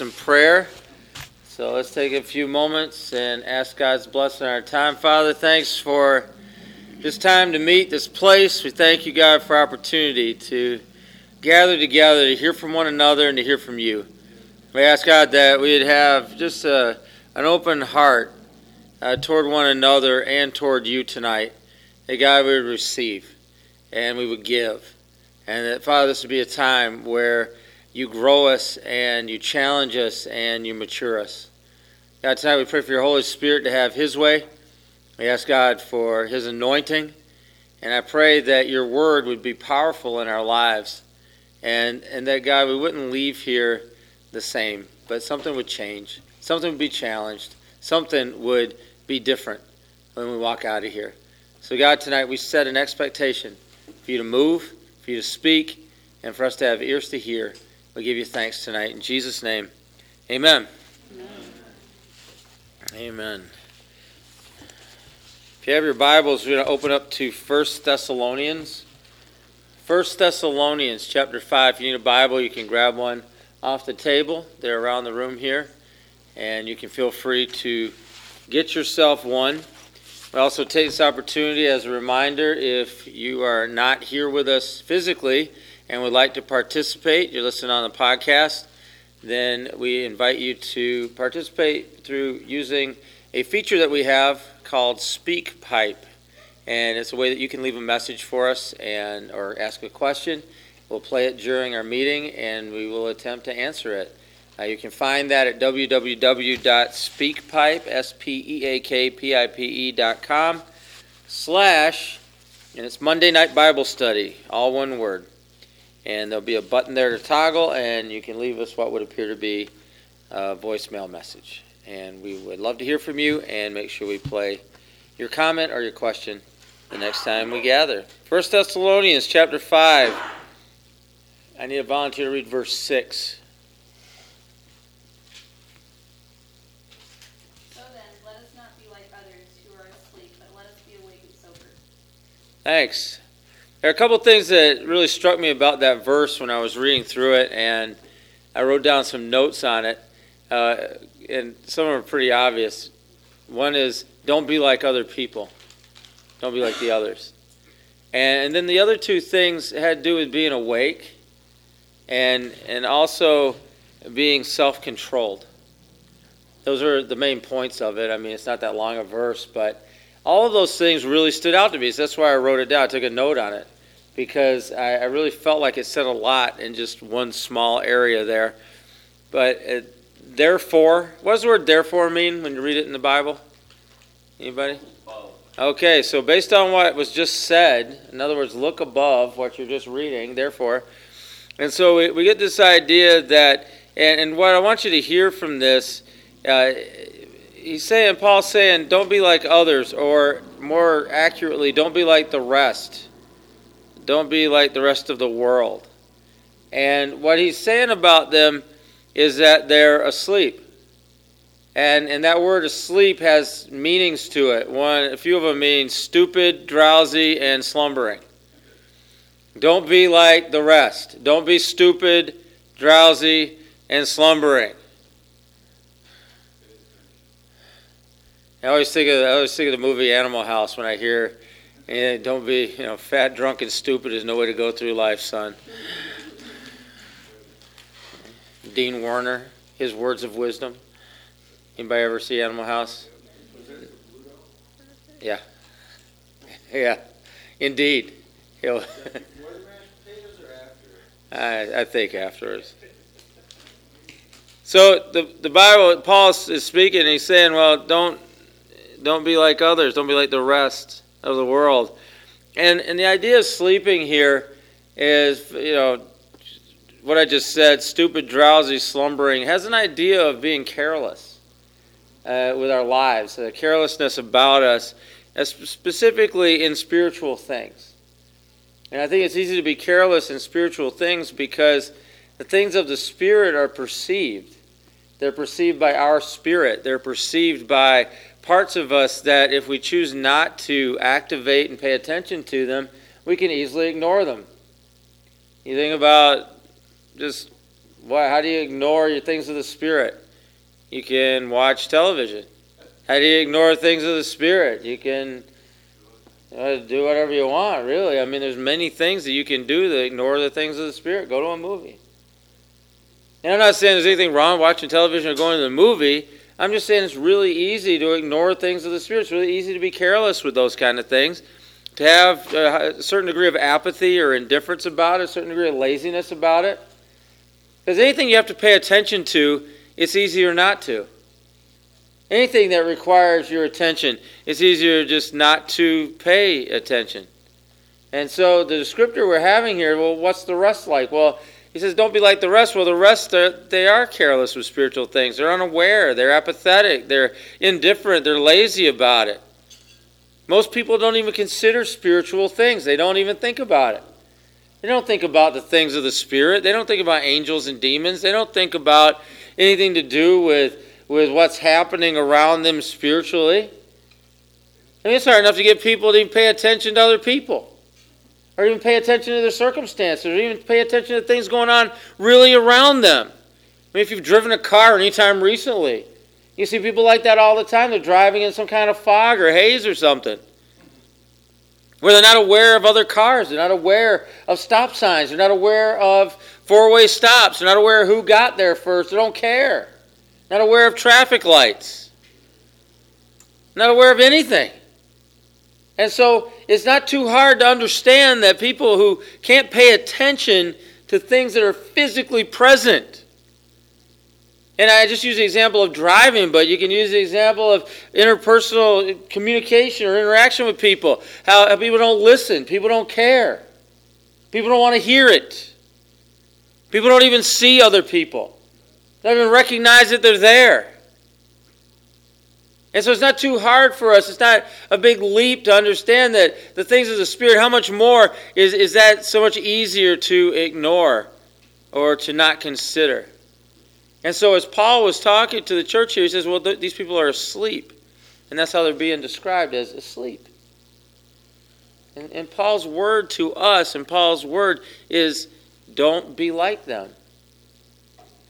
some prayer. So let's take a few moments and ask God's blessing on our time. Father, thanks for this time to meet, this place. We thank you, God, for opportunity to gather together, to hear from one another, and to hear from you. We ask, God, that we'd have just a, an open heart uh, toward one another and toward you tonight. That, God, we would receive and we would give. And that, Father, this would be a time where you grow us and you challenge us and you mature us. God, tonight we pray for your Holy Spirit to have his way. We ask God for his anointing. And I pray that your word would be powerful in our lives. And, and that, God, we wouldn't leave here the same, but something would change. Something would be challenged. Something would be different when we walk out of here. So, God, tonight we set an expectation for you to move, for you to speak, and for us to have ears to hear. We give you thanks tonight. In Jesus' name, amen. Amen. amen. If you have your Bibles, we're going to open up to 1 Thessalonians. 1 Thessalonians chapter 5. If you need a Bible, you can grab one off the table. They're around the room here. And you can feel free to get yourself one. We also take this opportunity as a reminder if you are not here with us physically and would like to participate, you're listening on the podcast, then we invite you to participate through using a feature that we have called SpeakPipe. And it's a way that you can leave a message for us and or ask a question. We'll play it during our meeting and we will attempt to answer it. Uh, you can find that at www.speakpipe, S-P-E-A-K-P-I-P-E dot com slash, and it's Monday Night Bible Study, all one word. And there'll be a button there to toggle, and you can leave us what would appear to be a voicemail message. And we would love to hear from you and make sure we play your comment or your question the next time we gather. First Thessalonians chapter 5. I need a volunteer to read verse 6. Thanks. There are a couple things that really struck me about that verse when I was reading through it, and I wrote down some notes on it. Uh, and some of them are pretty obvious. One is don't be like other people, don't be like the others. And, and then the other two things had to do with being awake and, and also being self controlled. Those are the main points of it. I mean, it's not that long a verse, but all of those things really stood out to me. So that's why I wrote it down. I took a note on it because I, I really felt like it said a lot in just one small area there. But it, therefore, what does the word therefore mean when you read it in the Bible? Anybody? Okay, so based on what was just said, in other words, look above what you're just reading, therefore. And so we, we get this idea that, and, and what I want you to hear from this, uh, he's saying, Paul's saying, don't be like others, or more accurately, don't be like the rest. Don't be like the rest of the world. And what he's saying about them is that they're asleep. And, and that word asleep has meanings to it. One, a few of them mean stupid, drowsy, and slumbering. Don't be like the rest. Don't be stupid, drowsy, and slumbering. I always think of I always think of the movie Animal House when I hear, eh, "Don't be you know fat, drunk, and stupid is no way to go through life, son." Dean Wormer, his words of wisdom. Anybody ever see Animal House? Yeah, yeah, indeed. He'll. I, I think afterwards. So the the Bible, Paul is speaking. he's saying, "Well, don't don't be like others. Don't be like the rest of the world. And, and the idea of sleeping here is, you know, what I just said stupid, drowsy, slumbering has an idea of being careless uh, with our lives, a carelessness about us, specifically in spiritual things. And I think it's easy to be careless in spiritual things because the things of the Spirit are perceived. They're perceived by our spirit, they're perceived by parts of us that if we choose not to activate and pay attention to them, we can easily ignore them. You think about just Why, how do you ignore your things of the Spirit? You can watch television. How do you ignore things of the Spirit? You can uh, do whatever you want, really. I mean, there's many things that you can do to ignore the things of the Spirit. Go to a movie. And I'm not saying there's anything wrong watching television or going to the movie. I'm just saying it's really easy to ignore things of the Spirit. It's really easy to be careless with those kind of things, to have a certain degree of apathy or indifference about it, a certain degree of laziness about it. Because anything you have to pay attention to, it's easier not to. Anything that requires your attention, it's easier just not to pay attention. And so the descriptor we're having here, well, what's the rest like? Well, he says, don't be like the rest. Well, the rest, they are careless with spiritual things. They're unaware. They're apathetic. They're indifferent. They're lazy about it. Most people don't even consider spiritual things, they don't even think about it. They don't think about the things of the Spirit. They don't think about angels and demons. They don't think about anything to do with, with what's happening around them spiritually. I mean, it's hard enough to get people to even pay attention to other people or even pay attention to their circumstances, or even pay attention to things going on really around them. I mean, if you've driven a car anytime recently, you see people like that all the time. They're driving in some kind of fog or haze or something. Where they're not aware of other cars, they're not aware of stop signs, they're not aware of four way stops, they're not aware of who got there first, they don't care. Not aware of traffic lights, not aware of anything. And so it's not too hard to understand that people who can't pay attention to things that are physically present. And I just use the example of driving, but you can use the example of interpersonal communication or interaction with people. How, people don't listen, people don't care, people don't want to hear it. People don't even see other people, they don't even recognize that they're there. And so it's not too hard for us. It's not a big leap to understand that the things of the Spirit, how much more is, is that so much easier to ignore or to not consider? And so as Paul was talking to the church here, he says, well, th- these people are asleep. And that's how they're being described as asleep. And, and Paul's word to us and Paul's word is don't be like them.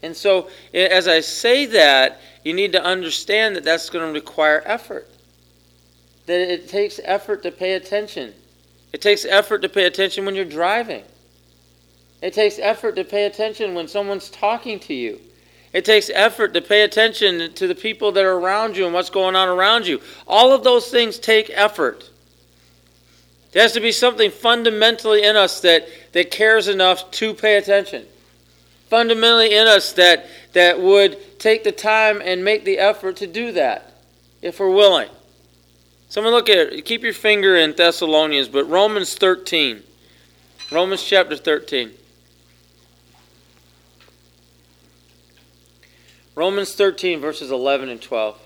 And so as I say that, you need to understand that that's going to require effort. That it takes effort to pay attention. It takes effort to pay attention when you're driving. It takes effort to pay attention when someone's talking to you. It takes effort to pay attention to the people that are around you and what's going on around you. All of those things take effort. There has to be something fundamentally in us that, that cares enough to pay attention. Fundamentally in us that, that would take the time and make the effort to do that if we're willing. Someone look at it. Keep your finger in Thessalonians, but Romans 13. Romans chapter 13. Romans 13, verses 11 and 12.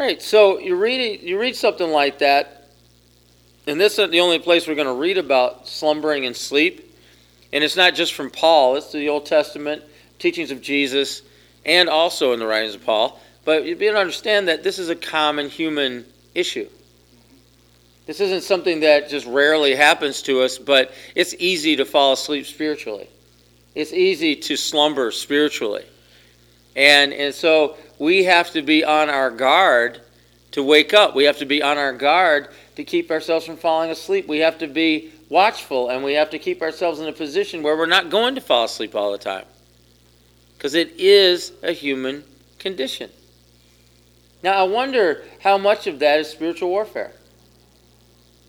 All right, so you read you read something like that, and this isn't the only place we're going to read about slumbering and sleep, and it's not just from Paul; it's the Old Testament teachings of Jesus, and also in the writings of Paul. But you to understand that this is a common human issue. This isn't something that just rarely happens to us, but it's easy to fall asleep spiritually. It's easy to slumber spiritually. And, and so we have to be on our guard to wake up. We have to be on our guard to keep ourselves from falling asleep. We have to be watchful and we have to keep ourselves in a position where we're not going to fall asleep all the time. Because it is a human condition. Now, I wonder how much of that is spiritual warfare.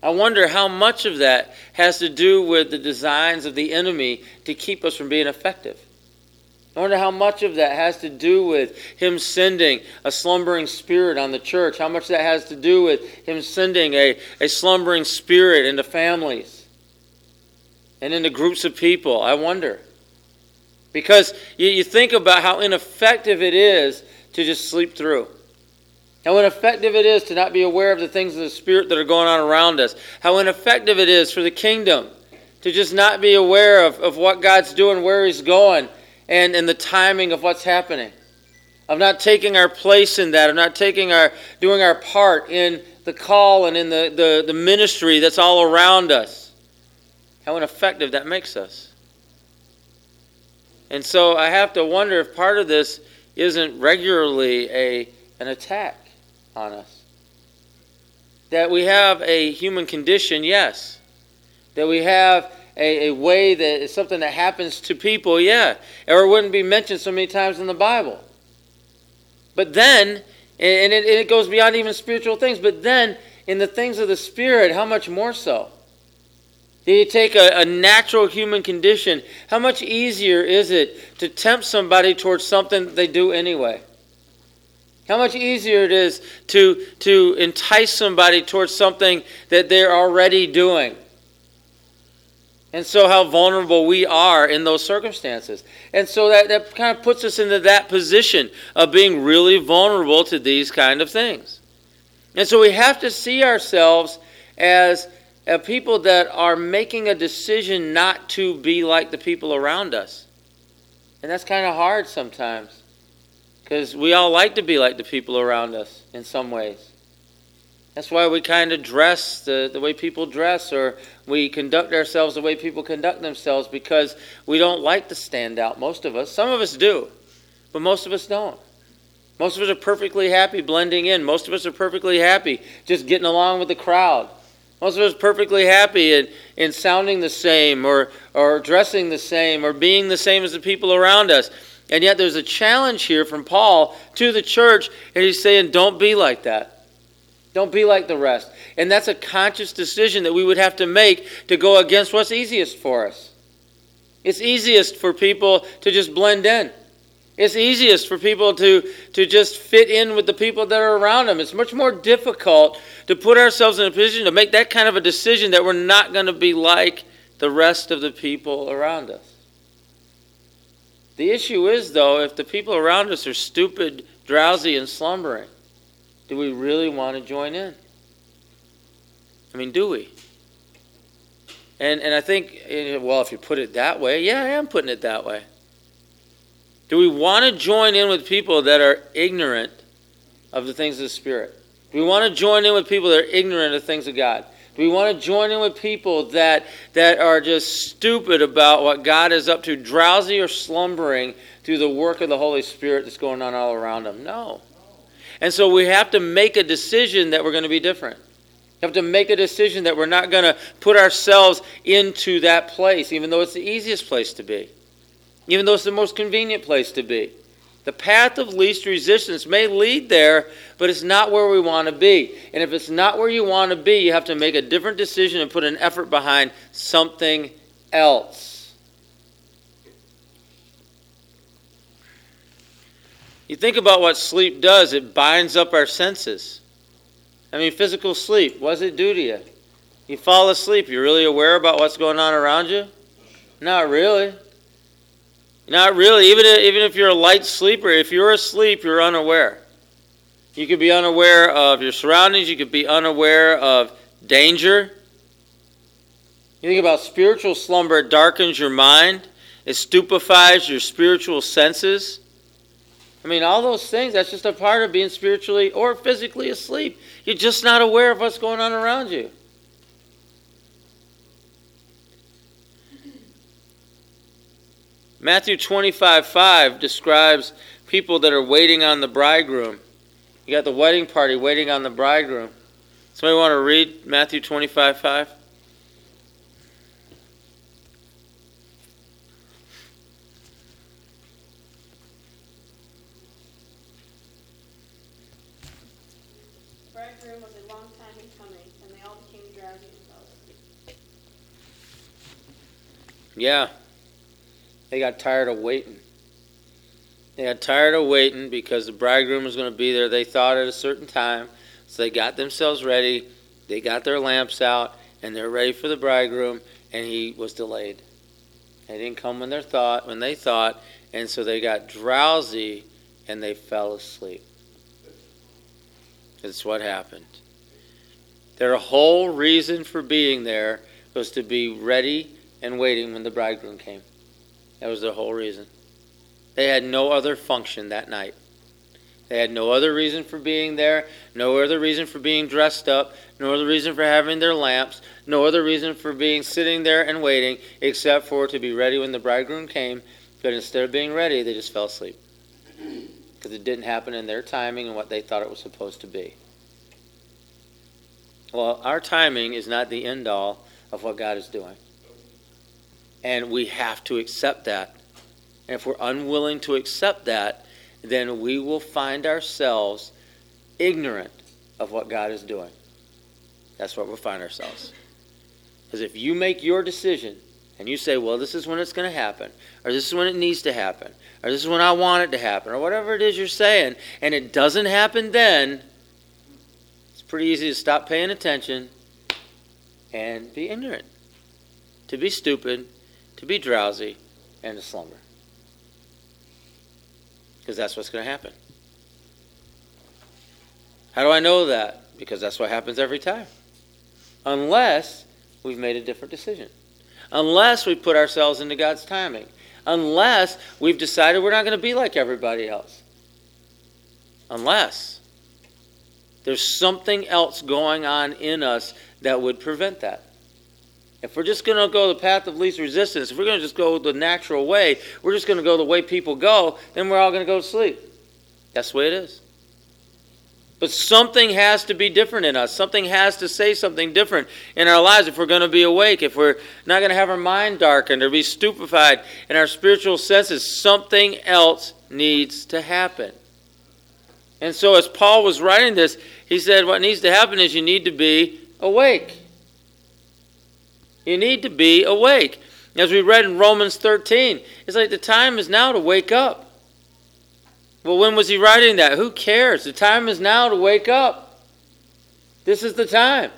I wonder how much of that has to do with the designs of the enemy to keep us from being effective. I wonder how much of that has to do with him sending a slumbering spirit on the church, how much that has to do with him sending a, a slumbering spirit into families and into groups of people. I wonder. Because you, you think about how ineffective it is to just sleep through. How ineffective it is to not be aware of the things of the Spirit that are going on around us. How ineffective it is for the kingdom to just not be aware of, of what God's doing, where He's going, and, and the timing of what's happening. Of not taking our place in that, of not taking our doing our part in the call and in the, the, the ministry that's all around us. How ineffective that makes us. And so I have to wonder if part of this isn't regularly a, an attack on us. That we have a human condition, yes. That we have a, a way that is something that happens to people, yeah. Or it wouldn't be mentioned so many times in the Bible. But then, and it, and it goes beyond even spiritual things, but then in the things of the Spirit, how much more so? Do you take a, a, natural human condition, how much easier is it to tempt somebody towards something they do anyway? How much easier it is to, to entice somebody towards something that they're already doing. And so, how vulnerable we are in those circumstances. And so, that, that kind of puts us into that position of being really vulnerable to these kind of things. And so, we have to see ourselves as a people that are making a decision not to be like the people around us. And that's kind of hard sometimes. Because we all like to be like the people around us in some ways. That's why we kind of dress the, the way people dress, or we conduct ourselves the way people conduct themselves, because we don't like to stand out, most of us. Some of us do, but most of us don't. Most of us are perfectly happy blending in. Most of us are perfectly happy just getting along with the crowd. Most of us are perfectly happy in, in sounding the same, or, or dressing the same, or being the same as the people around us. And yet there's a challenge here from Paul to the church, and he's saying, don't be like that. Don't be like the rest. And that's a conscious decision that we would have to make to go against what's easiest for us. It's easiest for people to just blend in. It's easiest for people to, to just fit in with the people that are around them. It's much more difficult to put ourselves in a position to make that kind of a decision that we're not going to be like the rest of the people around us. The issue is, though, if the people around us are stupid, drowsy, and slumbering, do we really want to join in? I mean, do we? And, and I think, eh, well, if you put it that way, yeah, I am putting it that way. Do we want to join in with people that are ignorant of the things of the Spirit? Do we want to join in with people that are ignorant of things of God? Do we want to join in with people that, that are just stupid about what God is up to, drowsy or slumbering through the work of the Holy Spirit that's going on all around them? No. And so we have to make a decision that we're going to be different. We have to make a decision that we're not going to put ourselves into that place, even though it's the easiest place to be, even though it's the most convenient place to be. The path of least resistance may lead there, but it's not where we want to be. And if it's not where you want to be, you have to make a different decision and put an effort behind something else. You think about what sleep does, it binds up our senses. I mean, physical sleep, what does it do to you? You fall asleep, you're really aware about what's going on around you? Not really. Not really. Even if, even if you're a light sleeper, if you're asleep, you're unaware. You could be unaware of your surroundings. You could be unaware of danger. You think about spiritual slumber, it darkens your mind, it stupefies your spiritual senses. I mean, all those things, that's just a part of being spiritually or physically asleep. You're just not aware of what's going on around you. Matthew 25 5 describes people that are waiting on the bridegroom. You got the wedding party waiting on the bridegroom. Somebody want to read Matthew 25 5? Yeah. They got tired of waiting. They got tired of waiting because the bridegroom was going to be there. They thought at a certain time. So they got themselves ready. They got their lamps out, and they're ready for the bridegroom, and he was delayed. He didn't come when they thought, when they thought, and so they got drowsy and they fell asleep. That's what happened. Their whole reason for being there was to be ready and waiting when the bridegroom came. That was their whole reason. They had no other function that night. They had no other reason for being there, no other reason for being dressed up, no other reason for having their lamps, no other reason for being sitting there and waiting, except for to be ready when the bridegroom came. But instead of being ready, they just fell asleep. Because it didn't happen in their timing and what they thought it was supposed to be. Well, our timing is not the end all of what God is doing. And we have to accept that. And if we're unwilling to accept that, then we will find ourselves ignorant of what God is doing. That's where we'll find ourselves. Because if you make your decision and you say, well, this is when it's going to happen, or this is when it needs to happen, or this is when I want it to happen, or whatever it is you're saying, and it doesn't happen then, it's pretty easy to stop paying attention and be ignorant, to be stupid, to be drowsy, and to slumber. Because that's what's going to happen. How do I know that? Because that's what happens every time. Unless we've made a different decision. Unless we put ourselves into God's timing. Unless we've decided we're not going to be like everybody else. Unless there's something else going on in us that would prevent that. If we're just going to go the path of least resistance, if we're going to just go the natural way, we're just going to go the way people go, then we're all going to go to sleep. That's the way it is. But something has to be different in us. Something has to say something different in our lives if we're going to be awake, if we're not going to have our mind darkened or be stupefied in our spiritual senses. Something else needs to happen. And so, as Paul was writing this, he said, What needs to happen is you need to be awake. You need to be awake. As we read in Romans 13, it's like the time is now to wake up. Well, when was he writing that? Who cares? The time is now to wake up. This is the time.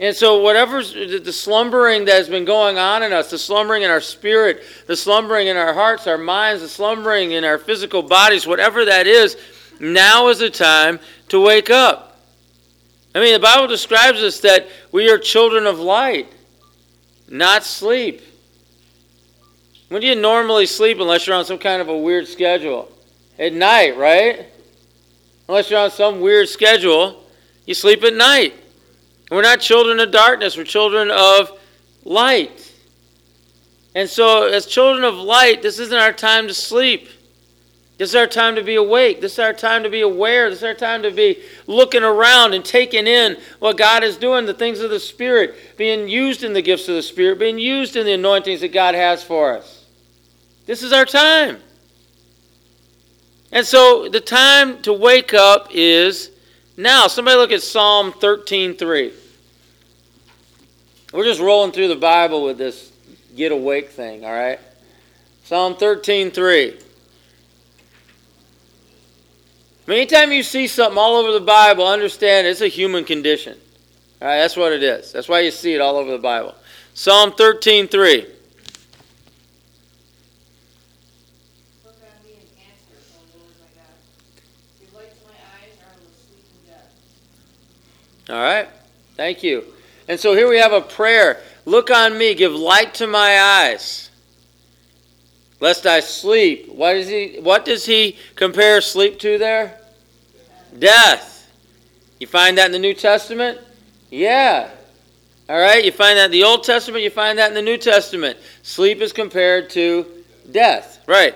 And so, whatever's the slumbering that has been going on in us, the slumbering in our spirit, the slumbering in our hearts, our minds, the slumbering in our physical bodies, whatever that is, now is the time to wake up. I mean, the Bible describes us that we are children of light, not sleep. When do you normally sleep unless you're on some kind of a weird schedule? At night, right? Unless you're on some weird schedule, you sleep at night. We're not children of darkness, we're children of light. And so, as children of light, this isn't our time to sleep. This is our time to be awake. This is our time to be aware. This is our time to be looking around and taking in what God is doing, the things of the Spirit, being used in the gifts of the Spirit, being used in the anointings that God has for us. This is our time. And so the time to wake up is now. Somebody look at Psalm 13:3. We're just rolling through the Bible with this get awake thing, all right? Psalm 13:3. Anytime you see something all over the Bible, understand it's a human condition. All right, that's what it is. That's why you see it all over the Bible. Psalm 13 3. All right. Thank you. And so here we have a prayer. Look on me, give light to my eyes lest I sleep. What, is he, what does he compare sleep to there? Death. You find that in the New Testament? Yeah. All right, you find that in the Old Testament, you find that in the New Testament. Sleep is compared to death. Right.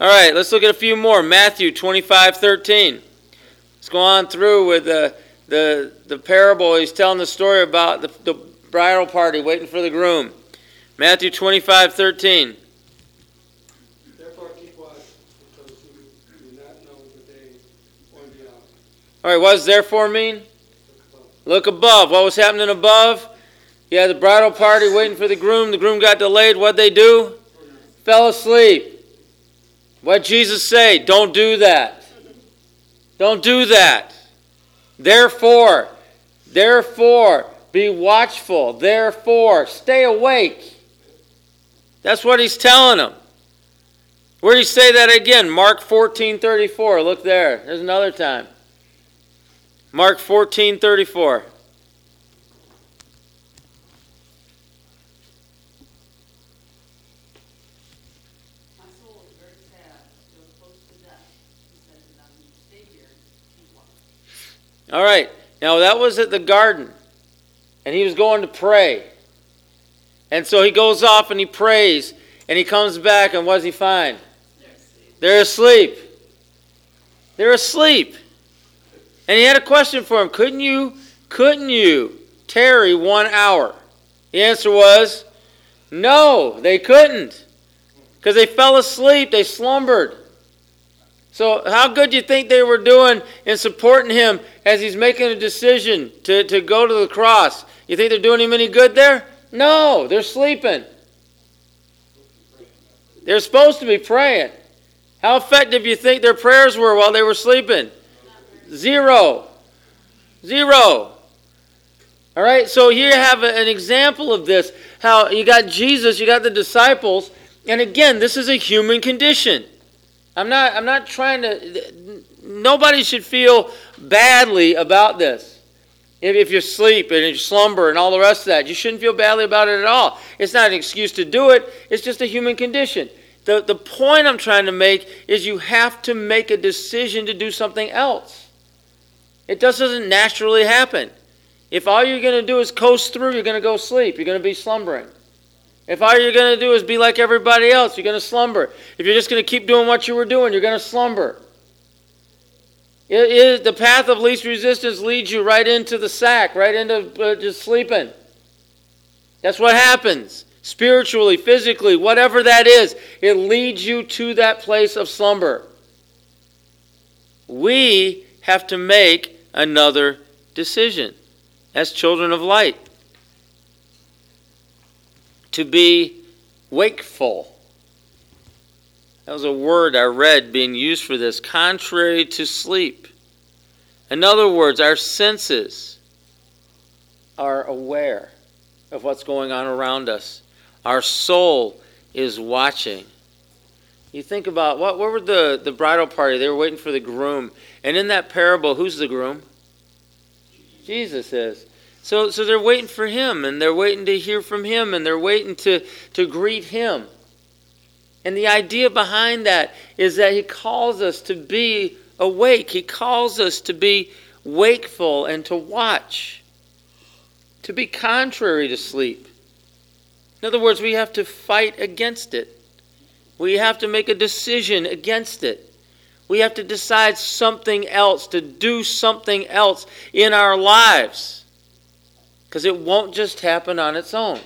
All right, let's look at a few more. Matthew 25 13. Let's go on through with the, the, the parable. He's telling the story about the, the bridal party waiting for the groom. Matthew 25 13. All right, what does therefore mean? Look above. What was happening above? You had the bridal party waiting for the groom. The groom got delayed. What'd they do? Fell asleep. What Jesus say? Don't do that. Don't do that. Therefore, therefore, be watchful. Therefore, stay awake. That's what he's telling them. Where do you say that again? Mark 14 34. Look there. There's another time. Mark 14 34. My soul is very sad, still close to death. He said to them, Stay here, keep watch. All right. Now that was at the garden. And he was going to pray. And so he goes off and he prays. And he comes back, and what does he find? They're asleep. They're asleep. They're asleep. And he had a question for him. Couldn't you, couldn't you tarry one hour? The answer was no, they couldn't. Because they fell asleep, they slumbered. So, how good do you think they were doing in supporting him as he's making a decision to, to go to the cross? You think they're doing him any good there? No, they're sleeping. They're supposed to be praying. How effective do you think their prayers were while they were sleeping? Zero. Zero. All right, so here you have an example of this. How you got Jesus, you got the disciples, and again, this is a human condition. I'm not I'm not trying to nobody should feel badly about this. If, if you sleep and you slumber and all the rest of that, you shouldn't feel badly about it at all. It's not an excuse to do it, it's just a human condition. The, the point I'm trying to make is you have to make a decision to do something else. It just doesn't naturally happen. If all you're going to do is coast through, you're going to go sleep. You're going to be slumbering. If all you're going to do is be like everybody else, you're going to slumber. If you're just going to keep doing what you were doing, you're going to slumber. It is, the path of least resistance leads you right into the sack, right into uh, just sleeping. That's what happens. Spiritually, physically, whatever that is, it leads you to that place of slumber. We have to make another decision as children of light to be wakeful. That was a word I read being used for this, contrary to sleep. In other words, our senses are aware of what's going on around us. Our soul is watching. You think about what, what were the, the bridal party? They were waiting for the groom. And in that parable, who's the groom? Jesus is. So, so they're waiting for him, and they're waiting to hear from him, and they're waiting to, to greet him. And the idea behind that is that he calls us to be awake. He calls us to be wakeful and to watch, to be contrary to sleep. In other words, we have to fight against it. We have to make a decision against it. We have to decide something else, to do something else in our lives. Because it won't just happen on its own.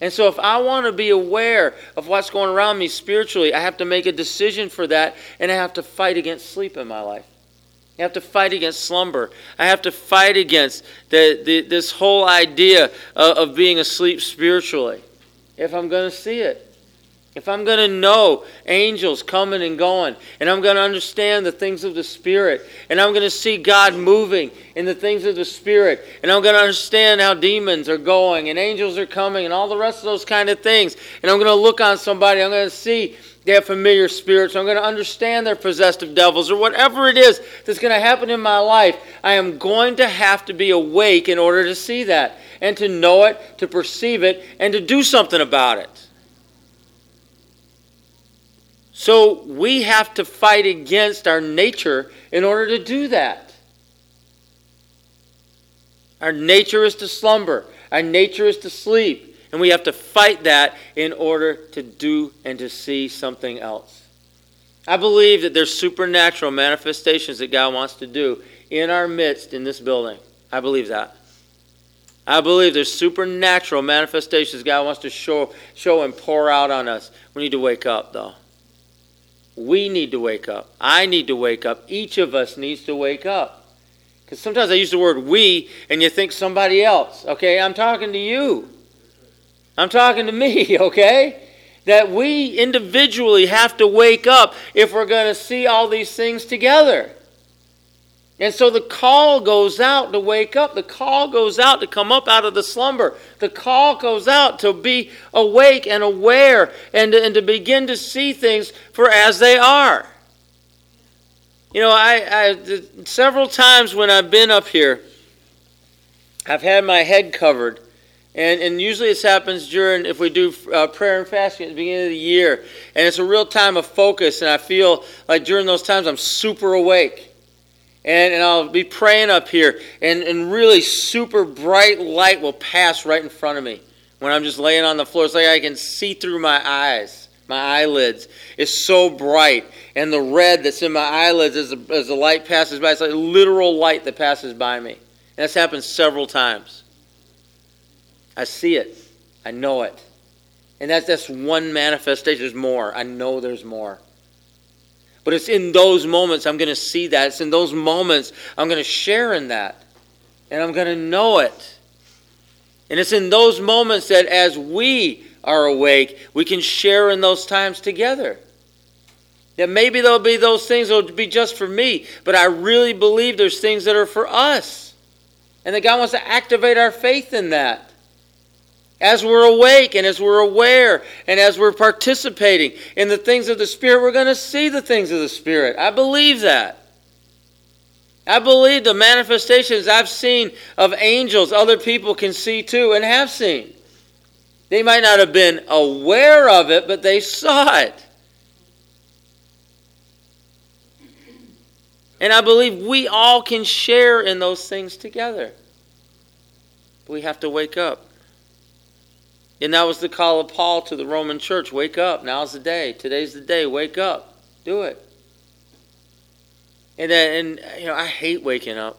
And so, if I want to be aware of what's going around me spiritually, I have to make a decision for that, and I have to fight against sleep in my life. I have to fight against slumber. I have to fight against the, the, this whole idea of, of being asleep spiritually if I'm going to see it. If I'm going to know angels coming and going, and I'm going to understand the things of the Spirit, and I'm going to see God moving in the things of the Spirit, and I'm going to understand how demons are going, and angels are coming, and all the rest of those kind of things, and I'm going to look on somebody, I'm going to see their familiar spirits, I'm going to understand their possessed of devils, or whatever it is that's going to happen in my life, I am going to have to be awake in order to see that, and to know it, to perceive it, and to do something about it. So we have to fight against our nature in order to do that. Our nature is to slumber, our nature is to sleep, and we have to fight that in order to do and to see something else. I believe that there's supernatural manifestations that God wants to do in our midst in this building. I believe that. I believe there's supernatural manifestations God wants to show, show and pour out on us. We need to wake up, though. We need to wake up. I need to wake up. Each of us needs to wake up. Because sometimes I use the word we and you think somebody else. Okay, I'm talking to you. I'm talking to me, okay? That we individually have to wake up if we're going to see all these things together. And so the call goes out to wake up. The call goes out to come up out of the slumber. The call goes out to be awake and aware and, and to begin to see things for as they are. You know, I, I several times when I've been up here, I've had my head covered. And, and usually this happens during, if we do uh, prayer and fasting at the beginning of the year. And it's a real time of focus. And I feel like during those times I'm super awake. And, and I'll be praying up here. And, and really super bright light will pass right in front of me when I'm just laying on the floor. It's like I can see through my eyes, my eyelids. It's so bright. And the red that's in my eyelids as the, as the light passes by, it's like literal light that passes by me. And that's happened several times. I see it. I know it. And that's just one manifestation. There's more. I know there's more. But it's in those moments I'm going to see that. It's in those moments I'm going to share in that. And I'm going to know it. And it's in those moments that as we are awake, we can share in those times together. That maybe there'll be those things that'll be just for me, but I really believe there's things that are for us. And that God wants to activate our faith in that. As we're awake and as we're aware and as we're participating in the things of the Spirit, we're going to see the things of the Spirit. I believe that. I believe the manifestations I've seen of angels, other people can see too and have seen. They might not have been aware of it, but they saw it. And I believe we all can share in those things together. We have to wake up. And that was the call of Paul to the Roman church wake up. Now's the day. Today's the day. Wake up. Do it. And then, and you know, I hate waking up.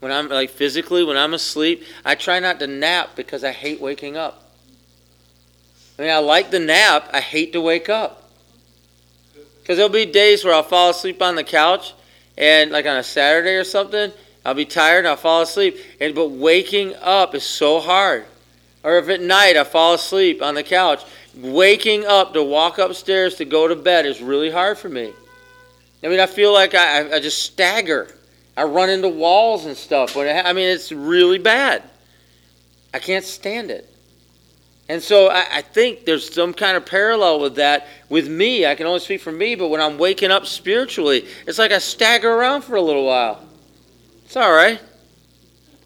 When I'm like physically, when I'm asleep, I try not to nap because I hate waking up. I mean, I like the nap. I hate to wake up. Because there'll be days where I'll fall asleep on the couch, and like on a Saturday or something, I'll be tired and I'll fall asleep. And but waking up is so hard. Or if at night I fall asleep on the couch, waking up to walk upstairs to go to bed is really hard for me. I mean, I feel like I, I just stagger. I run into walls and stuff. When I mean, it's really bad. I can't stand it. And so I, I, think there's some kind of parallel with that with me. I can only speak for me, but when I'm waking up spiritually, it's like I stagger around for a little while. It's all right.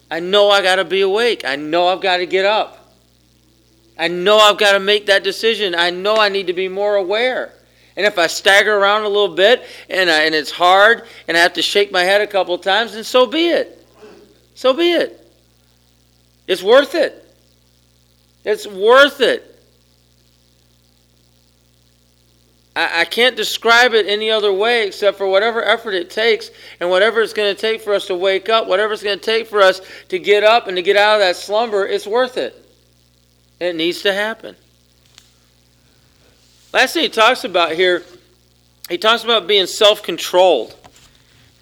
I know I got to be awake. I know I've got to get up. I know I've got to make that decision. I know I need to be more aware. And if I stagger around a little bit and, I, and it's hard and I have to shake my head a couple times, then so be it. So be it. It's worth it. It's worth it. I, I can't describe it any other way except for whatever effort it takes and whatever it's going to take for us to wake up, whatever it's going to take for us to get up and to get out of that slumber, it's worth it. It needs to happen. Last thing he talks about here, he talks about being self controlled.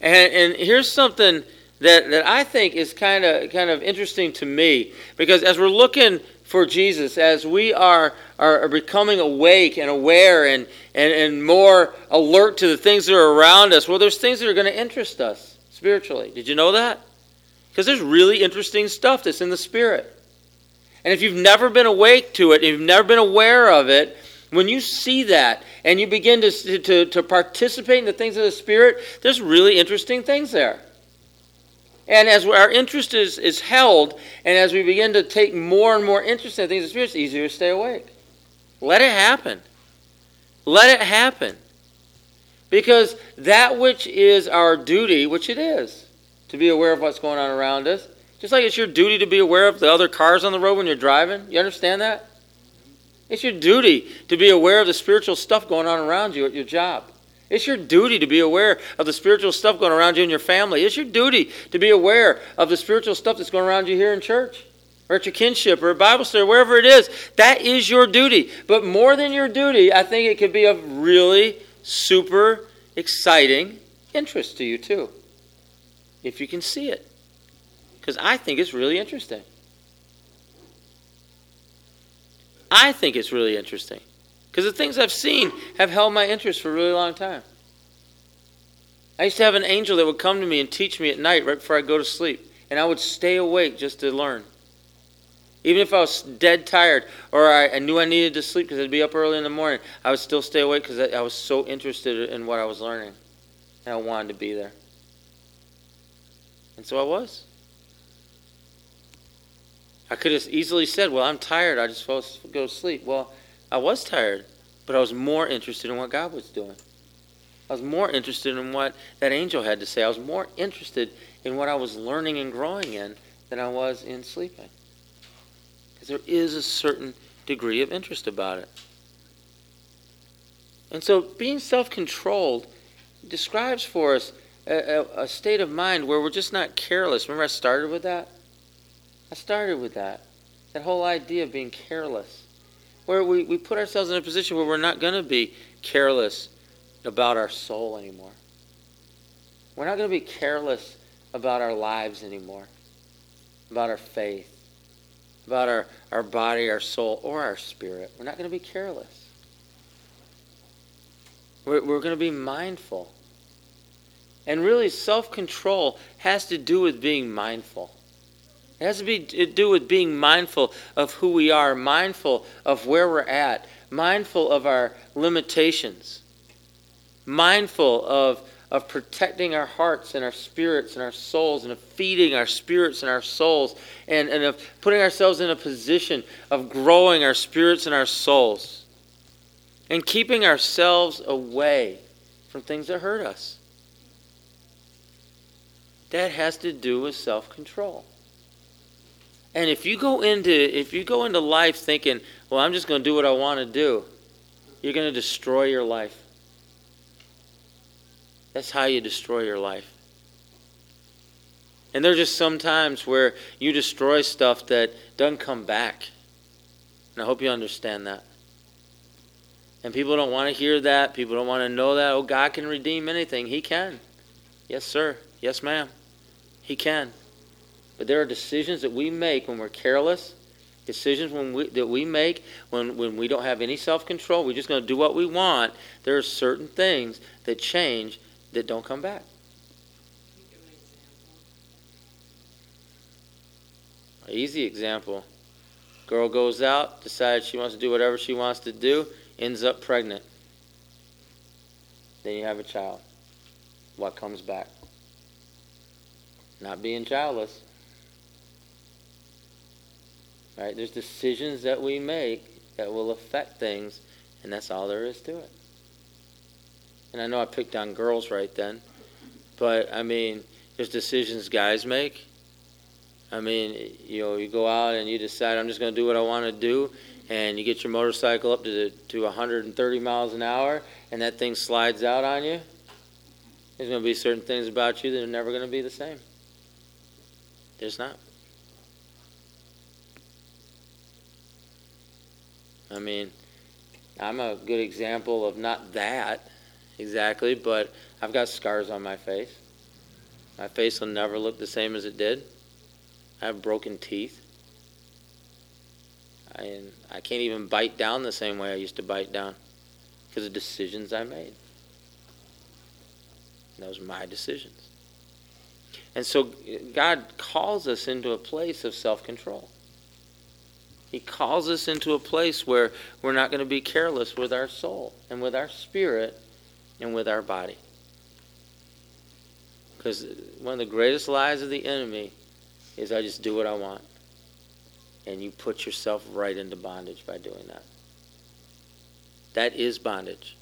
And, and here's something that, that I think is kind of kind of interesting to me because as we're looking for Jesus, as we are, are, becoming awake and aware and, and, and more alert to the things that are around us, well, there's things that are going to interest us spiritually. Did you know that? Because there's really interesting stuff that's in the Spirit. And if you've never been awake to it, if you've never been aware of it, when you see that and you begin to, to, to participate in the things of the Spirit, there's really interesting things there. And as our interest is, is held, and as we begin to take more and more interest in things of the Spirit, it's easier to stay awake. Let it happen. Let it happen. Because that which is our duty, which it is, to be aware of what's going on around us, just like it's your duty to be aware of the other cars on the road when you're driving. You understand that? It's your duty to be aware of the spiritual stuff going on around you at your job. It's your duty to be aware of the spiritual stuff going around you in your family. It's your duty to be aware of the spiritual stuff that's going around you here in church or at your kinship or a Bible study, wherever it is. That is your duty. But more than your duty, I think it could be of really super exciting interest to you, too, if you can see it because I think it's really interesting. I think it's really interesting because the things I've seen have held my interest for a really long time. I used to have an angel that would come to me and teach me at night right before I go to sleep, and I would stay awake just to learn. Even if I was dead tired or I, I knew I needed to sleep because I'd be up early in the morning, I would still stay awake because I, I was so interested in what I was learning. and I wanted to be there. And so I was. I could have easily said, Well, I'm tired. I just supposed to go to sleep. Well, I was tired, but I was more interested in what God was doing. I was more interested in what that angel had to say. I was more interested in what I was learning and growing in than I was in sleeping. Because there is a certain degree of interest about it. And so being self controlled describes for us a, a, a, state of mind where we're just not careless. Remember, I started with that? I started with that. That whole idea of being careless. Where we, we put ourselves in a position where we're not going to be careless about our soul anymore. We're not going to be careless about our lives anymore, about our faith, about our, our body, our soul, or our spirit. We're not going to be careless. We're, we're going to be mindful. And really, self control has to do with being mindful. It has to, be, do with being mindful of who we are, mindful of where we're at, mindful of our limitations mindful of, of protecting our hearts and our spirits and our souls and of feeding our spirits and our souls and, and of putting ourselves in a position of growing our spirits and our souls and keeping ourselves away from things that hurt us. That has to do with self-control. And if you go into if you go into life thinking, well, I'm just going to do what I want to do, you're going to destroy your life. That's how you destroy your life. And there's just some times where you destroy stuff that doesn't come back. And I hope you understand that. And people don't want to hear that. People don't want to know that. Oh, God can redeem anything. He can. Yes, sir. Yes, ma'am. He can. But there are decisions that we make when we're careless, decisions when we, that we make when, when we don't have any self control. We're just going to do what we want. There are certain things that change that don't come back. Easy example. Girl goes out, decides she wants to do whatever she wants to do, ends up pregnant. Then you have a child. What comes back? Not being childless. Right? There's decisions that we make that will affect things, and that's all there is to it and I know I picked on girls right then, but I mean, there's decisions guys make. I mean, you know, you go out and you decide I'm just going to do what I want to do, and you get your motorcycle up to the, to 130 miles an hour, and that thing slides out on you. There's going to be certain things about you that are never going to be the same. There's not. I mean, I'm a good example of not that exactly, but I've got scars on my face. My face will never look the same as it did. I have broken teeth. I, I can't even bite down the same way I used to bite down because of decisions I made. Those were my decisions. And so God calls us into a place of self control. He calls us into a place where we're not going to be careless with our soul and with our spirit and with our body. Because one of the greatest lies of the enemy is I just do what I want. And you put yourself right into bondage by doing that. That is bondage.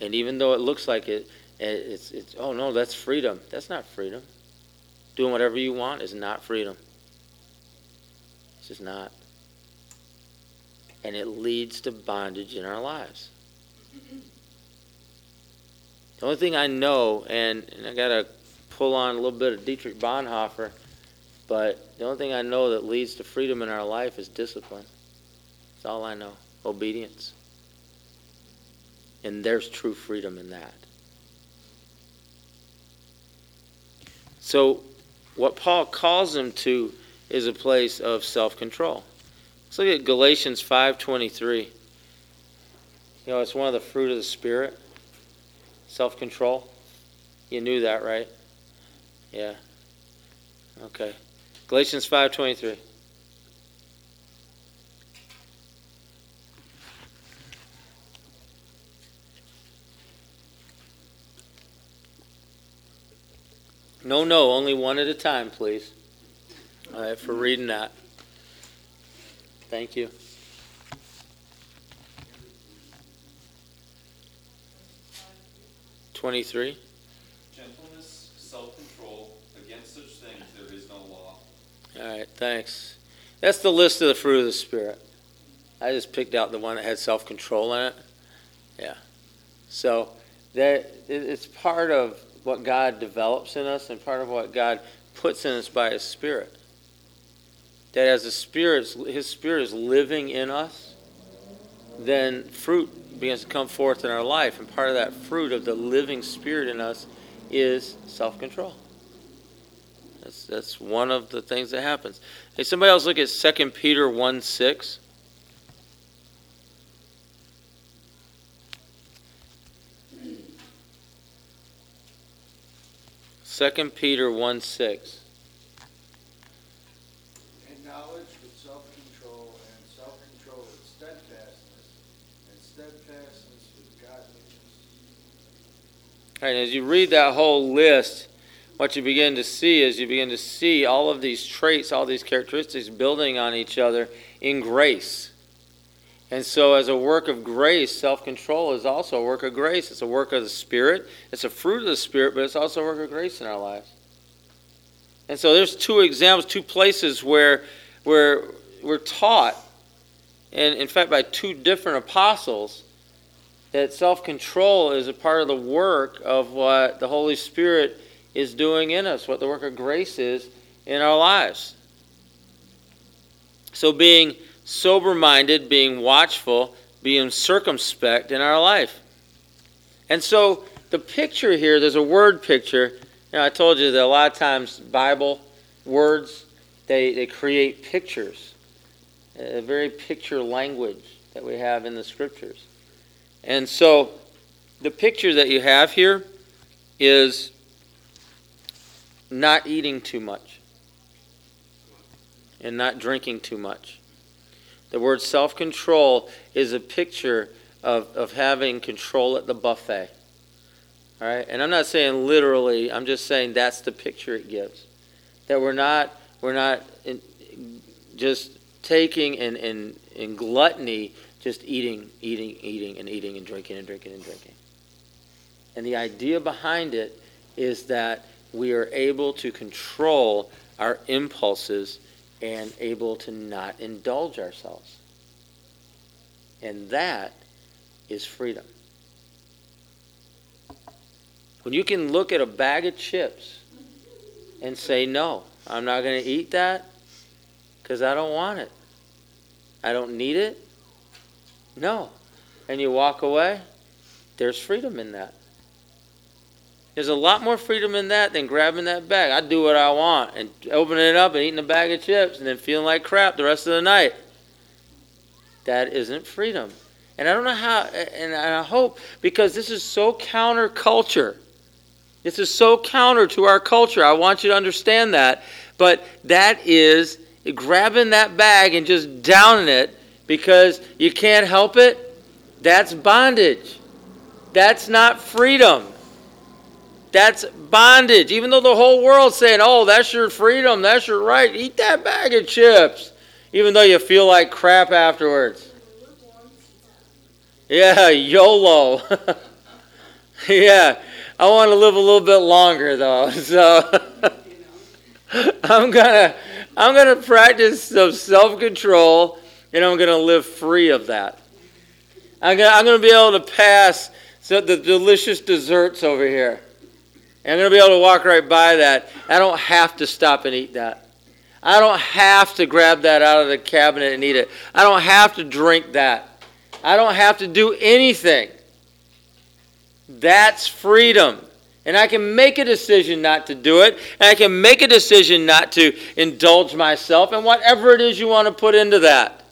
And even though it looks like it, eh, it's, it's oh no, that's freedom. That's not freedom. Doing whatever you want is not freedom. It's just not. And it leads to bondage in our lives. The only thing I know, and, and I got to pull on a little bit of Dietrich Bonhoeffer, but the only thing I know that leads to freedom in our life is discipline. That's all I know. Obedience. And there's true freedom in that. So, what Paul calls them to is a place of self-control. Let's look at Galatians 5:23. You know, it's one of the fruit of the spirit. Self control? You knew that, right? Yeah. Okay. Galatians 5:23. No, no, only one at a time, please. All right, for reading that. Thank you. Twenty-three. Gentleness, self-control, against such things there is no law. All right, thanks. That's the list of the fruit of the Spirit. I just picked out the one that had self control in it. Yeah. So that it's part of what God develops in us and part of what God puts in us by His Spirit. That as the Spirit, His Spirit is living in us, then fruit begins to come forth in our life. And part of that fruit of the living Spirit in us is self control. That's, that's one of the things that happens. Hey, somebody else look at 2 Peter 1 6. Second Peter 1 6. And knowledge with self-control, and self-control with steadfastness, and steadfastness with godliness. Right, as you read that whole list, what you begin to see is you begin to see all of these traits, all these characteristics building on each other in grace. And so, as a work of grace, self control is also a work of grace. It's a work of the Spirit. It's a fruit of the Spirit, but it's also a work of grace in our lives. And so, there's two examples, two places where, where we're taught, and in fact, by two different apostles, that self control is a part of the work of what the Holy Spirit is doing in us, what the work of grace is in our lives. So, being sober minded, being watchful, being circumspect in our life. And so the picture here, there's a word picture. You know, I told you that a lot of times Bible words, they, they create pictures, a very picture language that we have in the scriptures. And so the picture that you have here is not eating too much and not drinking too much. The word self control is a picture of, of having control at the buffet. All right? And I'm not saying literally, I'm just saying that's the picture it gives. That we're not, we're not in, just taking in, in, in gluttony, just eating, eating, eating, and eating, and drinking, and drinking, and drinking. And the idea behind it is that we are able to control our impulses and able to not indulge ourselves. And that is freedom. When you can look at a bag of chips and say, No, I'm not going to eat that because I don't want it. I don't need it. No. And you walk away, there's freedom in that. There's a lot more freedom in that than grabbing that bag. I do what I want and opening it up and eating a bag of chips and then feeling like crap the rest of the night. That isn't freedom. And I don't know how, and I hope, because this is so counterculture. This is so counter to our culture. I want you to understand that. But that is grabbing that bag and just downing it because you can't help it. That's bondage. That's not freedom. That's bondage. Even though the whole world's saying, oh, that's your freedom, that's your right, eat that bag of chips. Even though you feel like crap afterwards. Yeah, YOLO. yeah, I want to live a little bit longer though. So I'm gonna I'm gonna practice some self-control and I'm gonna live free of that. I'm gonna I'm gonna be able to pass the delicious desserts over here. And I'm going to be able to walk right by that. I don't have to stop and eat that. I don't have to grab that out of the cabinet and eat it. I don't have to drink that. I don't have to do anything. That's freedom. And I can make a decision not to do it. And I can make a decision not to indulge myself and whatever it is you want to put into that.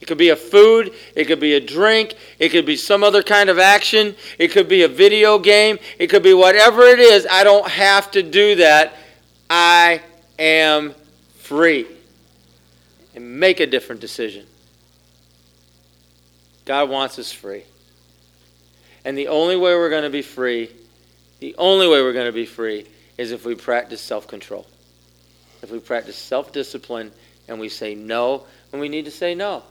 It could be a food, it could be a drink, it could be some other kind of action, it could be a video game, it could be whatever it is. I don't have to do that. I am free. And make a different decision. God wants us free. And the only way we're going to be free, the only way we're going to be free, is if we practice self control. If we practice self discipline and we say no when we need to say no,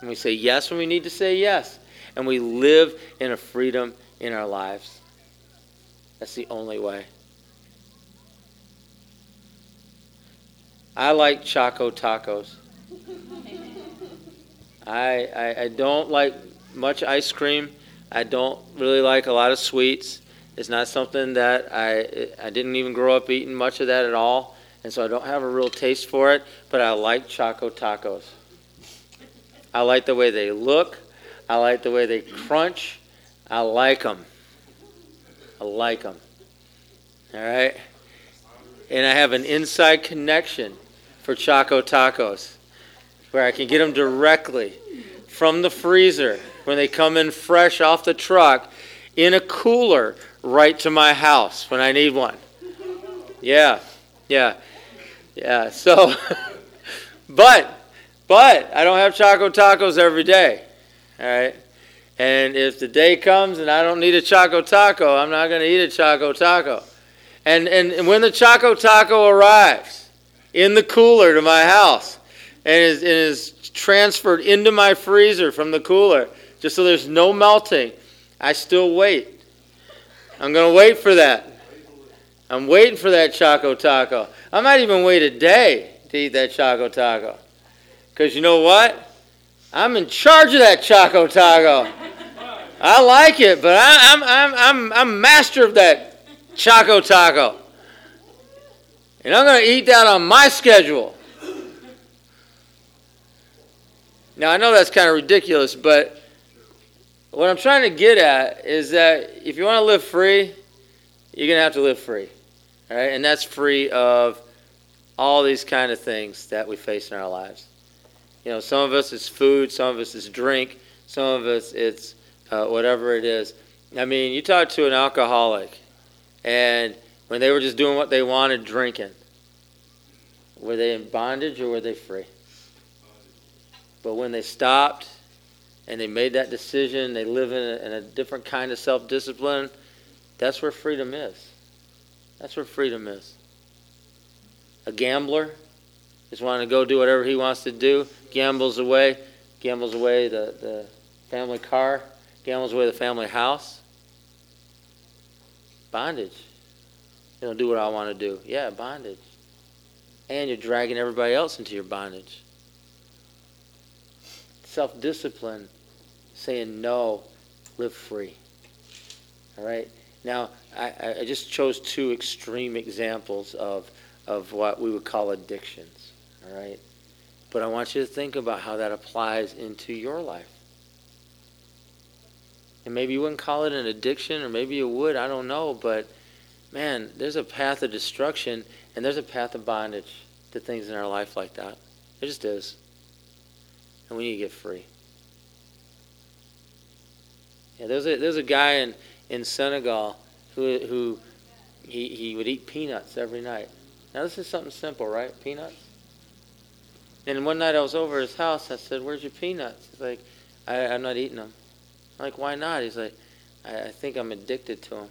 and we say yes when we need to say yes, and we live in a freedom in our lives. That's the only way. I like Choco tacos. I, I, I don't like much ice cream. I don't really like a lot of sweets. It's not something that I I didn't even grow up eating much of that at all, and so I don't have a real taste for it. But I like Choco tacos. I like the way they look. I like the way they crunch. I like them. I like them. All right? And I have an inside connection for Choco Tacos where I can get them directly from the freezer when they come in fresh off the truck in a cooler right to my house when I need one. Yeah, yeah, yeah. So, but, but I don't have Choco Tacos every day. All right? And if the day comes and I don't need a Choco Taco, I'm not going to eat a Choco Taco. And, and, and when the Choco Taco arrives in the cooler to my house and is, and is transferred into my freezer from the cooler, just so there's no melting, I still wait. I'm going to wait for that. I'm waiting for that Choco Taco. I might even wait a day to eat that Choco Taco. Because you know what? I'm in charge of that Choco Taco. I like it, but I, I'm, I'm, I'm, I'm master of that Choco Taco. And I'm going to eat that on my schedule. Now, I know that's kind of ridiculous, but what I'm trying to get at is that if you want to live free, you're going to have to live free. All right? And that's free of all these kind of things that we face in our lives. You know, some of us it's food, some of us it's drink, some of us it's uh, whatever it is. I mean, you talk to an alcoholic, and when they were just doing what they wanted, drinking, were they in bondage or were they free? But when they stopped and they made that decision, they live in a, in a different kind of self discipline, that's where freedom is. That's where freedom is. A gambler is wanting to go do whatever he wants to do, gambles away, gambles away the, the family car, gambles away the family house. Bondage. You know, do what I want to do. Yeah, bondage. And you're dragging everybody else into your bondage. Self discipline, saying no, live free. All right? Now, I, I just chose two extreme examples of, of what we would call addictions. All right? But I want you to think about how that applies into your life. And maybe you wouldn't call it an addiction, or maybe you would, I don't know. But man, there's a path of destruction and there's a path of bondage to things in our life like that. It just is. And we need to get free. Yeah, there's a, there's a guy in, in Senegal who, who he, he would eat peanuts every night. Now, this is something simple, right? Peanuts? And one night I was over at his house. I said, Where's your peanuts? He's like, I, I'm not eating them. I'm like, Why not? He's like, I, I think I'm addicted to them.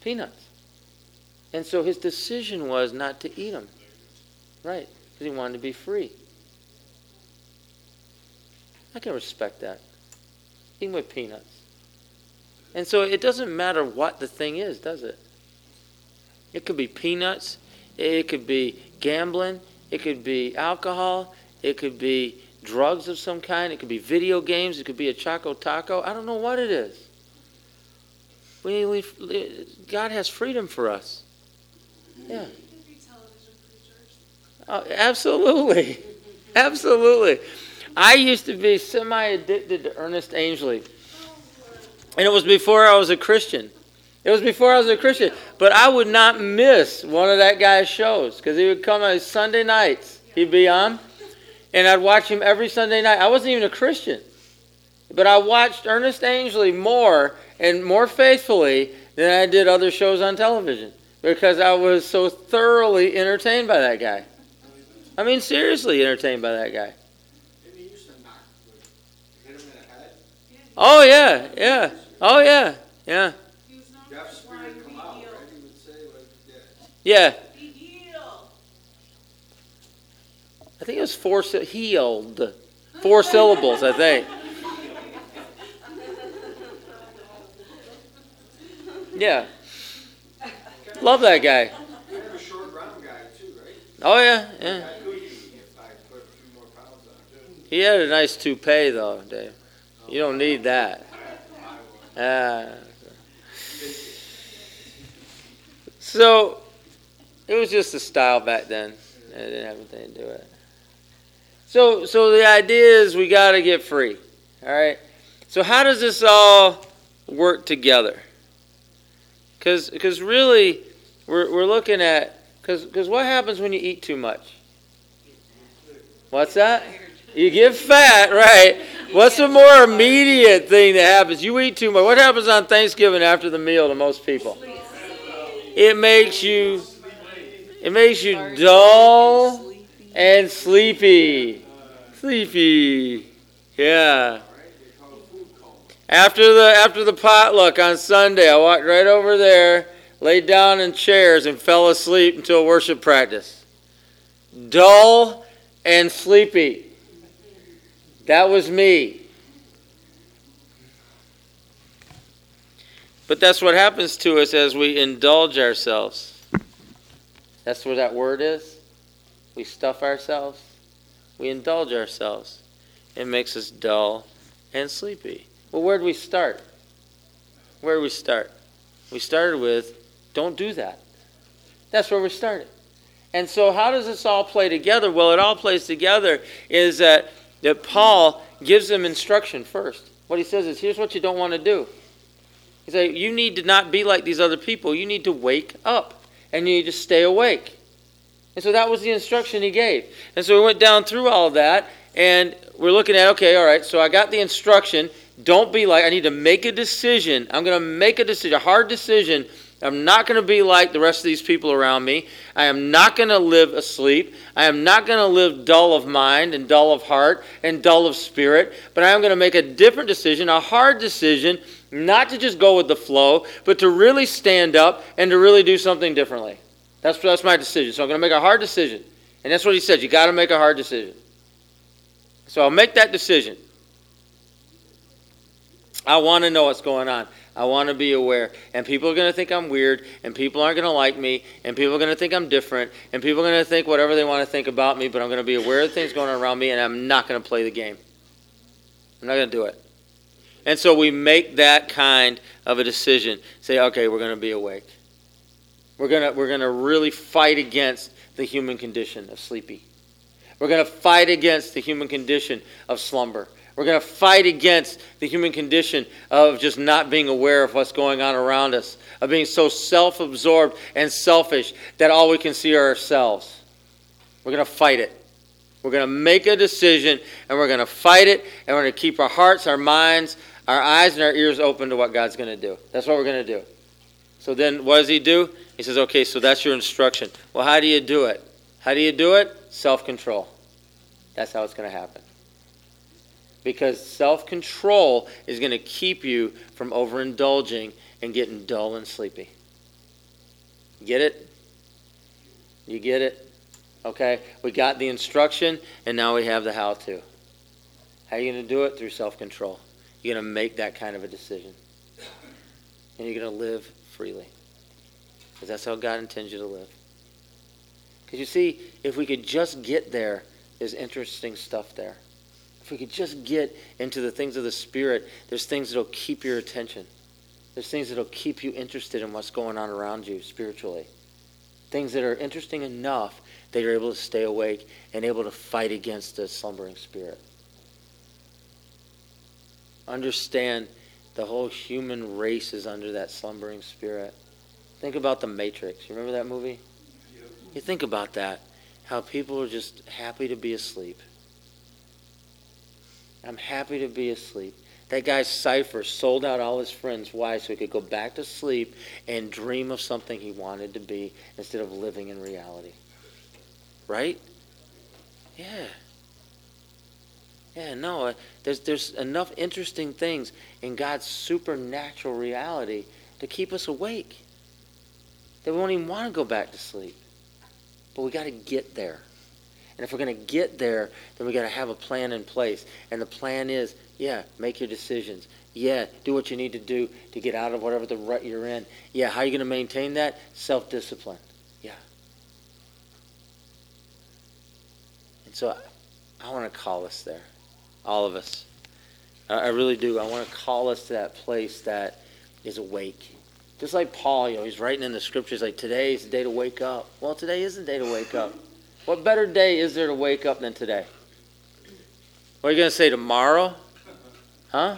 Peanuts. And so his decision was not to eat them. Right. Because he wanted to be free. I can respect that. Even with peanuts. And so it doesn't matter what the thing is, does it? It could be peanuts. It could be gambling. It could be alcohol. It could be drugs of some kind. It could be video games. It could be a Choco Taco. I don't know what it is. We, we, God has freedom for us. Yeah. Oh, absolutely. Absolutely. I used to be semi addicted to Ernest Angley. And it was before I was a Christian. It was before I was a Christian. But I would not miss one of that guy's shows because he would come on Sunday nights. He'd be on. And I'd watch him every Sunday night. I wasn't even a Christian. But I watched Ernest Angley more and more faithfully than I did other shows on television because I was so thoroughly entertained by that guy. I mean, seriously entertained by that guy. Oh, yeah, yeah. Oh, yeah, yeah. He was known Jeff's for trying spirit to come be out, healed. right? He would say, like, Yeah, Be healed. I think it was four healed, four syllables. I think. Yeah, love that guy. You're a short round guy too, right? Oh yeah, yeah. I could eat if I put a few more pounds on. He had a nice toupee though, Dave. You don't need that. Ah. So, it was just a style back then. It didn't have anything to do with it. So, so the idea is we got to get free. All right. So how does this all work together? Because really, we're, we're looking at because what happens when you eat too much? What's that? You get fat, right? What's the more immediate thing that happens? You eat too much. What happens on Thanksgiving after the meal to most people? It makes you it makes you dull and sleepy. Sleepy. Yeah. After the after the potluck on Sunday, I walked right over there, laid down in chairs and fell asleep until worship practice. Dull and sleepy. That was me. But that's what happens to us as we indulge ourselves. That's where that word is. We stuff ourselves. We indulge ourselves. It makes us dull and sleepy. Well, where do we start? Where do we start? We started with, don't do that. That's where we started. And so, how does this all play together? Well, it all plays together is that, that Paul gives them instruction first. What he says is, here's what you don't want to do. He says, you need to not be like these other people. You need to wake up and you need to stay awake. And so that was the instruction he gave. And so we went down through all of that, and we're looking at okay, all right, so I got the instruction. Don't be like, I need to make a decision. I'm going to make a decision, a hard decision. I'm not going to be like the rest of these people around me. I am not going to live asleep. I am not going to live dull of mind and dull of heart and dull of spirit. But I am going to make a different decision, a hard decision, not to just go with the flow, but to really stand up and to really do something differently. That's, that's my decision. So I'm going to make a hard decision. And that's what he said. You got to make a hard decision. So I'll make that decision. I want to know what's going on. I want to be aware. And people are going to think I'm weird, and people aren't going to like me, and people are going to think I'm different, and people are going to think whatever they want to think about me, but I'm going to be aware of things going on around me, and I'm not going to play the game. I'm not going to do it. And so we make that kind of a decision. Say, okay, we're going to be awake. We're going to, we're to really fight against the human condition of sleepy. We're going to fight against the human condition of slumber. We're going to fight against the human condition of just not being aware of what's going on around us, of being so self absorbed and selfish that all we can see are ourselves. We're going to fight it. We're going to make a decision and we're going to fight it and we're going to keep our hearts, our minds, our eyes, and our ears open to what God's going to do. That's what we're going to do. So then what does He do? He says, okay, so that's your instruction. Well, how do you do it? How do you do it? Self control. That's how it's going to happen. Because self control is going to keep you from overindulging and getting dull and sleepy. Get it? You get it? Okay? We got the instruction, and now we have the how to. How are you going to do it? Through self control. You're going to make that kind of a decision. And you're going to live freely. Because that's how God intends you to live. Because you see, if we could just get there, there's interesting stuff there. If we could just get into the things of the Spirit, there's things that'll keep your attention. There's things that'll keep you interested in what's going on around you spiritually. Things that are interesting enough that you're able to stay awake and able to fight against the slumbering spirit. Understand the whole human race is under that slumbering spirit. Think about the Matrix. You remember that movie? You think about that. How people are just happy to be asleep. I'm happy to be asleep. That guy Cypher sold out all his friends. Why? So he could go back to sleep and dream of something he wanted to be instead of living in reality. Right? Yeah. Yeah, no, uh, there's, there's enough interesting things in God's supernatural reality to keep us awake. that we won't even want to go back to sleep. But we got to get there. And if we're going to get there, then we got to have a plan in place. And the plan is, yeah, make your decisions. Yeah, do what you need to do to get out of whatever the rut you're in. Yeah, how are you going to maintain that? Self discipline. Yeah. And so I, I want to call us there, all of us. I, I really do. I want to call us to that place that is awake. Just like Paul, you know, he's writing in the scriptures like today is the day to wake up. Well, today is the day to wake up. What better day is there to wake up than today? What are you going to say tomorrow? Huh?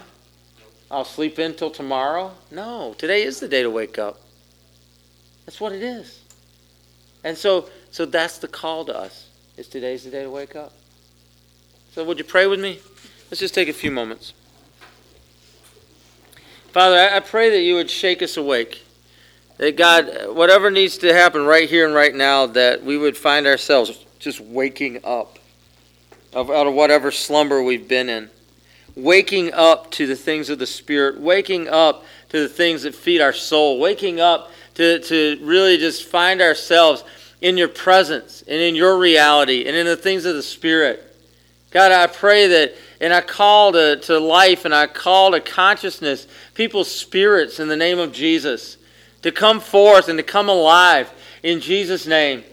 I'll sleep in till tomorrow? No, today is the day to wake up. That's what it is. And so so that's the call to us. Is today's the day to wake up. So would you pray with me? Let's just take a few moments. Father, I pray that you would shake us awake. That God, whatever needs to happen right here and right now, that we would find ourselves just waking up of, out of whatever slumber we've been in. Waking up to the things of the Spirit, waking up to the things that feed our soul, waking up to, to really just find ourselves in your presence and in your reality and in the things of the Spirit. God, I pray that, and I call to, to life and I call to consciousness people's spirits in the name of Jesus to come forth and to come alive in Jesus' name.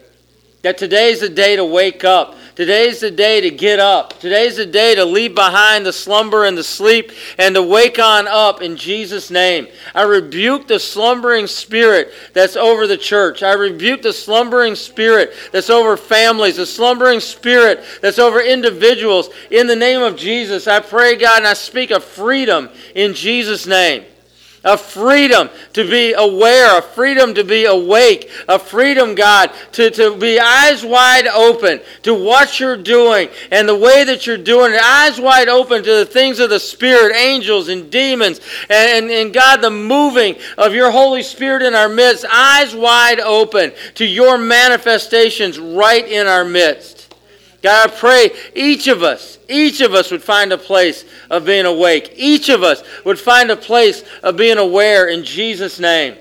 That today is the day to wake up. Today's the day to get up. Today's the day to leave behind the slumber and the sleep and to wake on up in Jesus' name. I rebuke the slumbering spirit that's over the church. I rebuke the slumbering spirit that's over families, the slumbering spirit that's over individuals. In the name of Jesus, I pray, God, and I speak of freedom in Jesus' name a freedom to be aware, a freedom to be awake, a freedom, God, to, to be eyes wide open to what you're doing and the way that you're doing it, eyes wide open to the things of the Spirit, angels and demons, and, and, and God, the moving of your Holy Spirit in our midst, eyes wide open to your manifestations right in our midst. God, I pray each of us, each of us would find a place of being awake. Each of us would find a place of being aware in Jesus' name.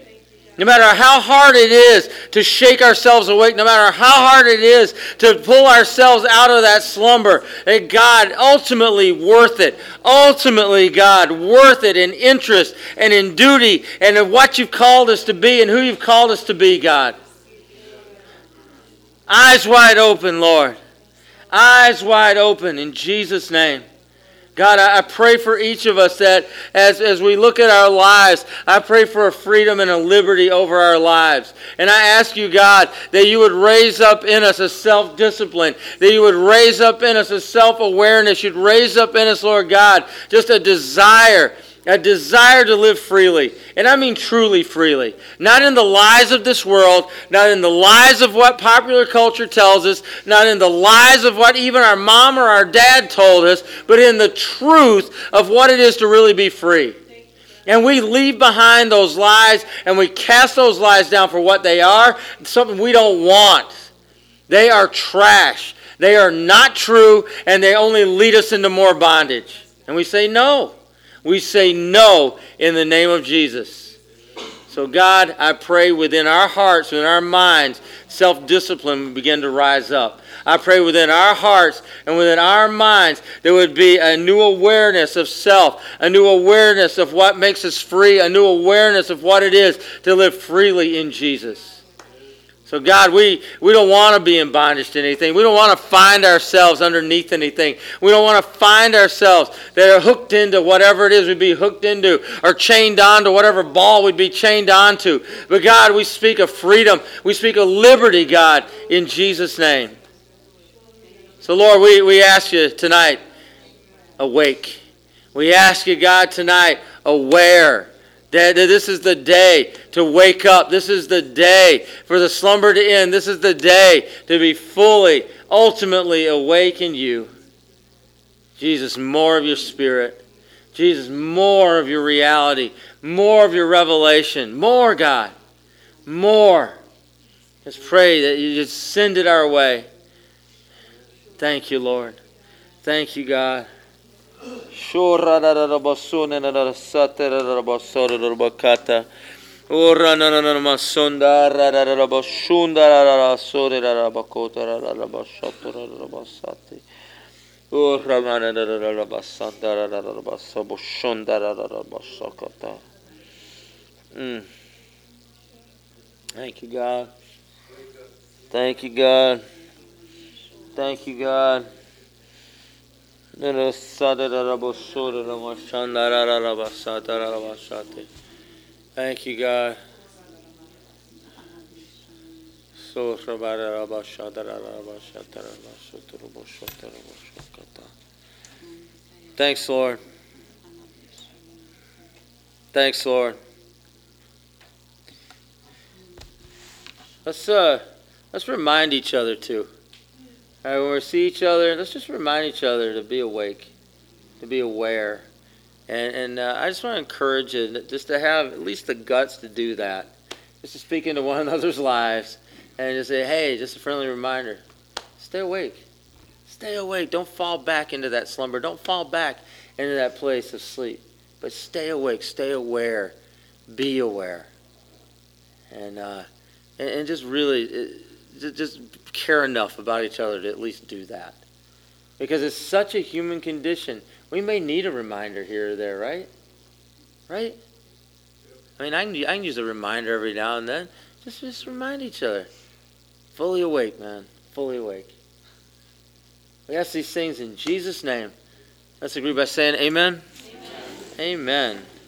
No matter how hard it is to shake ourselves awake, no matter how hard it is to pull ourselves out of that slumber, that God, ultimately worth it. Ultimately, God, worth it in interest and in duty and in what you've called us to be and who you've called us to be, God. Eyes wide open, Lord eyes wide open in Jesus' name. God, I, pray for each of us that as, as we look at our lives, I pray for a freedom and a liberty over our lives. And I ask you, God, that you would raise up in us a self discipline, that you would raise up in us a self awareness. You'd raise up in us, Lord God, just a desire a desire to live freely. And I mean truly freely. Not in the lies of this world, not in the lies of what popular culture tells us, not in the lies of what even our mom or our dad told us, but in the truth of what it is to really be free. And we leave behind those lies and we cast those lies down for what they are, something we don't want. They are trash. They are not true and they only lead us into more bondage. And we say no. We say no in the name of Jesus. So, God, I pray within our hearts, within our minds, self discipline begin to rise up. I pray within our hearts and within our minds there would be a new awareness of self, a new awareness of what makes us free, a new awareness of what it is to live freely in Jesus. So, God, we, we don't want to be in bondage to anything. We don't want to find ourselves underneath anything. We don't want to find ourselves that are hooked into whatever it is we'd be hooked into or chained on to whatever ball we'd be chained onto. But, God, we speak of freedom. We speak of liberty, God, in Jesus' name. So, Lord, we, we ask you tonight, awake. We ask you, God, tonight, aware this is the day to wake up. This is the day for the slumber to end. This is the day to be fully, ultimately awake in you. Jesus, more of your spirit. Jesus, more of your reality. More of your revelation. More, God. More. Just pray that you just send it our way. Thank you, Lord. Thank you, God. Ora na na na masonda ra ra ra ra bashunda ra ra ra sore ra ra bakota ra ra ra bashato ra ra ra. Ora ma na ra ra ra ra basanda ra ra ra ra basabo shunda ra ra ra basakata. Mm. Thank you, God. Thank you, God. Thank you, God. Thank you, God. Thanks, Lord. Thanks, Lord. Let's uh, let's remind each other too. When we see each other, let's just remind each other to be awake, to be aware, and and uh, I just want to encourage you just to have at least the guts to do that, just to speak into one another's lives, and just say, hey, just a friendly reminder, stay awake, stay awake. Don't fall back into that slumber. Don't fall back into that place of sleep, but stay awake, stay aware, be aware, and. Uh, and, and just really ju- just care enough about each other to at least do that. Because it's such a human condition. We may need a reminder here or there right? Right? I mean i can, I can use a reminder every now and then. Just just remind each other. Fully awake man. Fully awake. We ask these things in jesus name. Let's agree by saying amen. Amen, amen.